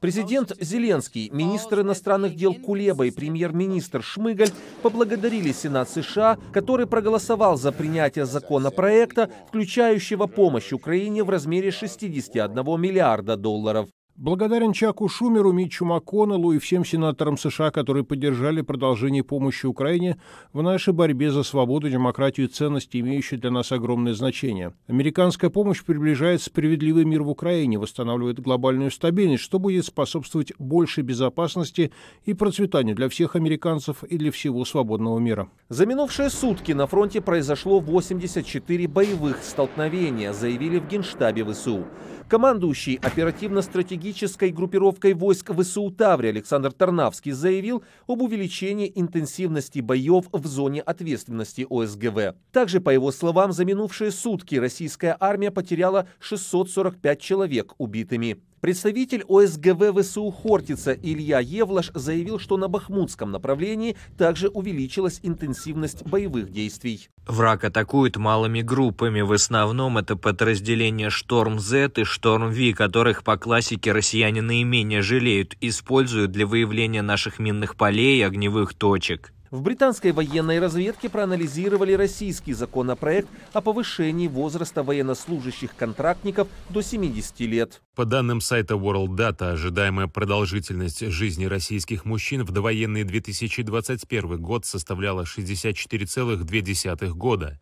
Президент Зеленский, министр иностранных дел Кулеба и премьер-министр Шмыгаль поблагодарили Сенат США, который проголосовал за принятие законопроекта, включающего помощь Украине в размере 61 миллиарда долларов. Благодарен Чаку Шумеру, Митчу МакКоннеллу и всем сенаторам США, которые поддержали продолжение помощи Украине в нашей борьбе за свободу, демократию и ценности, имеющие для нас огромное значение. Американская помощь приближает справедливый мир в Украине, восстанавливает глобальную стабильность, что будет способствовать большей безопасности и процветанию для всех американцев и для всего свободного мира. За минувшие сутки на фронте произошло 84 боевых столкновения, заявили в Генштабе ВСУ. Командующий оперативно-стратегической группировкой войск ВСУ Таври Александр Тарнавский заявил об увеличении интенсивности боев в зоне ответственности ОСГВ. Также, по его словам, за минувшие сутки российская армия потеряла 645 человек убитыми. Представитель ОСГВ ВСУ Хортица Илья Евлаш заявил, что на Бахмутском направлении также увеличилась интенсивность боевых действий. Враг атакует малыми группами. В основном это подразделения Шторм-З и Шторм-В, которых по классике россияне наименее жалеют, используют для выявления наших минных полей и огневых точек. В британской военной разведке проанализировали российский законопроект о повышении возраста военнослужащих контрактников до 70 лет. По данным сайта World Data, ожидаемая продолжительность жизни российских мужчин в довоенный 2021 год составляла 64,2 года.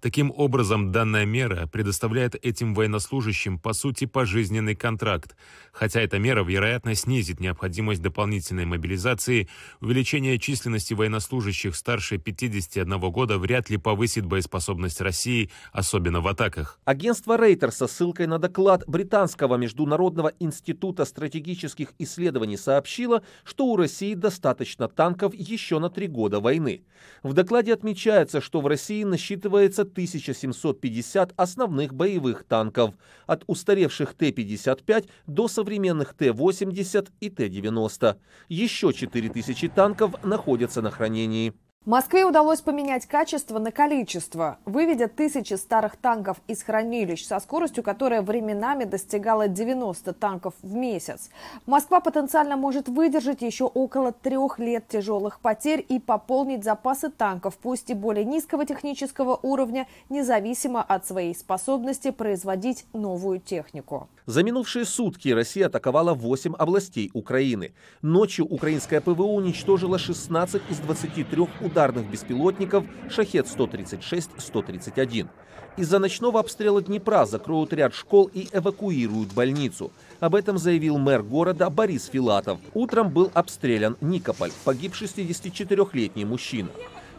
Таким образом, данная мера предоставляет этим военнослужащим, по сути, пожизненный контракт, хотя эта мера, вероятно, снизит необходимость дополнительной мобилизации, увеличение численности военнослужащих старше 51 года вряд ли повысит боеспособность России, особенно в атаках. Агентство Рейтер со ссылкой на доклад Британского Международного института стратегических исследований сообщило, что у России достаточно танков еще на три года войны. В докладе отмечается, что в России насчитывается 1750 основных боевых танков, от устаревших Т-55 до современных Т-80 и Т-90. Еще 4000 танков находятся на хранении. Москве удалось поменять качество на количество, выведя тысячи старых танков из хранилищ со скоростью, которая временами достигала 90 танков в месяц. Москва потенциально может выдержать еще около трех лет тяжелых потерь и пополнить запасы танков, пусть и более низкого технического уровня, независимо от своей способности производить новую технику. За минувшие сутки Россия атаковала 8 областей Украины. Ночью украинская ПВО уничтожила 16 из 23 ударных беспилотников «Шахет-136-131». Из-за ночного обстрела Днепра закроют ряд школ и эвакуируют больницу. Об этом заявил мэр города Борис Филатов. Утром был обстрелян Никополь, погиб 64-летний мужчина.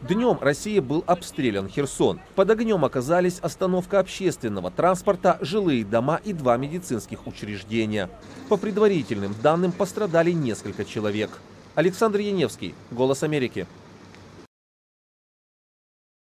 Днем России был обстрелян Херсон. Под огнем оказались остановка общественного транспорта, жилые дома и два медицинских учреждения. По предварительным данным пострадали несколько человек. Александр Яневский, «Голос Америки».